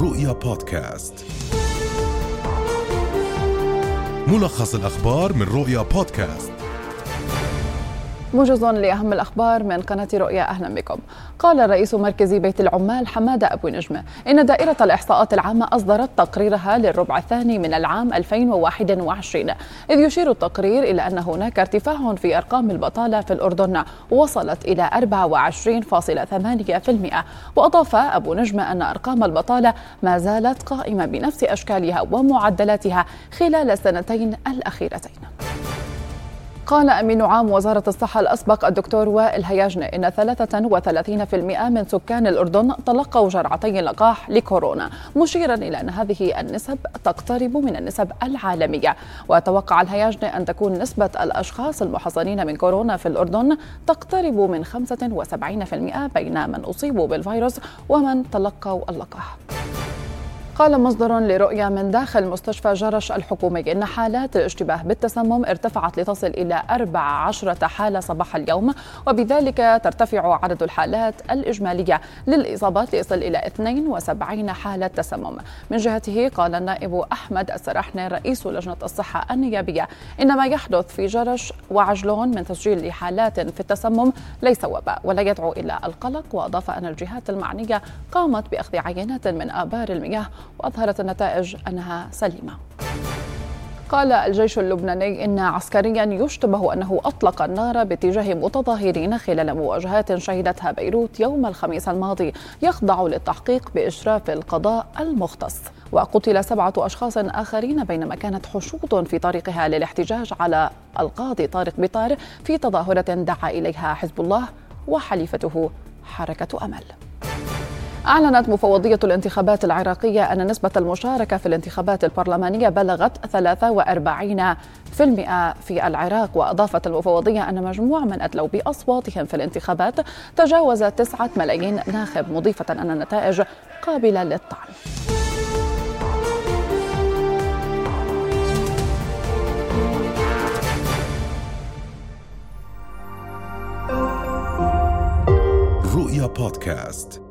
رؤيا بودكاست. ملخص الأخبار من رؤيا بودكاست. موجز لأهم الأخبار من قناة رؤيا أهلا بكم. قال رئيس مركز بيت العمال حمادة أبو نجمة إن دائرة الإحصاءات العامة أصدرت تقريرها للربع الثاني من العام 2021 إذ يشير التقرير إلى أن هناك ارتفاع في أرقام البطالة في الأردن وصلت إلى 24.8% وأضاف أبو نجمة أن أرقام البطالة ما زالت قائمة بنفس أشكالها ومعدلاتها خلال السنتين الأخيرتين. قال أمين عام وزارة الصحة الأسبق الدكتور وائل هياجنة إن 33% من سكان الأردن تلقوا جرعتي اللقاح لكورونا مشيرا إلى أن هذه النسب تقترب من النسب العالمية. وتوقع الهياجنة أن تكون نسبة الأشخاص المحصنين من كورونا في الأردن تقترب من 75% بين من أصيبوا بالفيروس ومن تلقوا اللقاح. قال مصدر لرؤيا من داخل مستشفى جرش الحكومي إن حالات الاشتباه بالتسمم ارتفعت لتصل إلى 14 حالة صباح اليوم وبذلك ترتفع عدد الحالات الإجمالية للإصابات ليصل إلى 72 حالة تسمم. من جهته قال النائب أحمد السرحني رئيس لجنة الصحة النيابية إن ما يحدث في جرش وعجلون من تسجيل لحالات في التسمم ليس وباء ولا يدعو إلى القلق وأضاف أن الجهات المعنية قامت بأخذ عينات من آبار المياه وأظهرت النتائج أنها سليمة. قال الجيش اللبناني إن عسكريا يشتبه أنه أطلق النار باتجاه متظاهرين خلال مواجهات شهدتها بيروت يوم الخميس الماضي يخضع للتحقيق بإشراف القضاء المختص. وقتل سبعة أشخاص آخرين بينما كانت حشود في طريقها للاحتجاج على القاضي طارق بطار في تظاهرة دعا إليها حزب الله وحليفته حركة أمل. أعلنت مفوضية الانتخابات العراقية أن نسبة المشاركة في الانتخابات البرلمانية بلغت 43 في المئة في العراق وأضافت المفوضية أن مجموع من أدلوا بأصواتهم في الانتخابات تجاوز 9 ملايين ناخب مضيفة أن النتائج قابلة للطعن. رؤيا بودكاست.